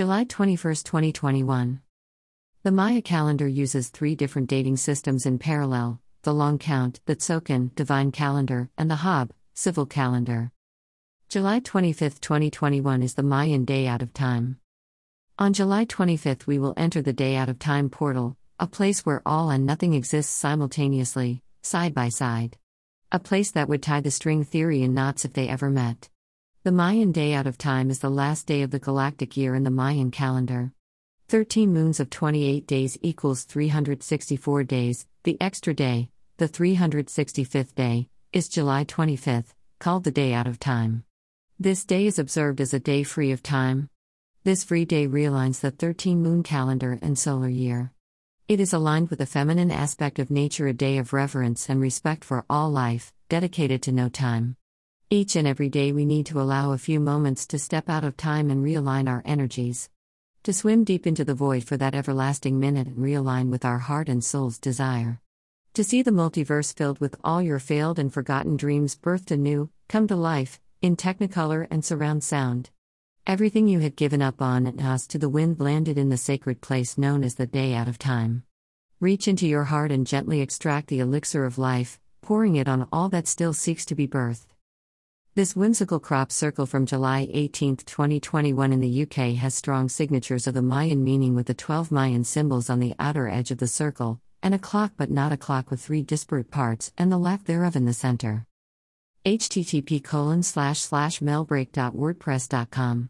July 21, 2021. The Maya calendar uses three different dating systems in parallel the long count, the Tzolk'in, divine calendar, and the Haab, civil calendar. July 25, 2021 is the Mayan day out of time. On July 25th, we will enter the day out of time portal, a place where all and nothing exists simultaneously, side by side. A place that would tie the string theory in knots if they ever met. The Mayan day out of time is the last day of the galactic year in the Mayan calendar. 13 moons of 28 days equals 364 days. The extra day, the 365th day, is July 25th, called the day out of time. This day is observed as a day free of time. This free day realigns the 13 moon calendar and solar year. It is aligned with the feminine aspect of nature, a day of reverence and respect for all life, dedicated to no time. Each and every day, we need to allow a few moments to step out of time and realign our energies. To swim deep into the void for that everlasting minute and realign with our heart and soul's desire. To see the multiverse filled with all your failed and forgotten dreams birthed anew, come to life, in technicolor and surround sound. Everything you had given up on and tossed to the wind landed in the sacred place known as the day out of time. Reach into your heart and gently extract the elixir of life, pouring it on all that still seeks to be birthed. This whimsical crop circle from July 18, 2021 in the UK has strong signatures of the Mayan meaning with the 12 Mayan symbols on the outer edge of the circle, and a clock but not a clock with three disparate parts and the lack thereof in the center. Http colon slash slash melbrake.wordpress.com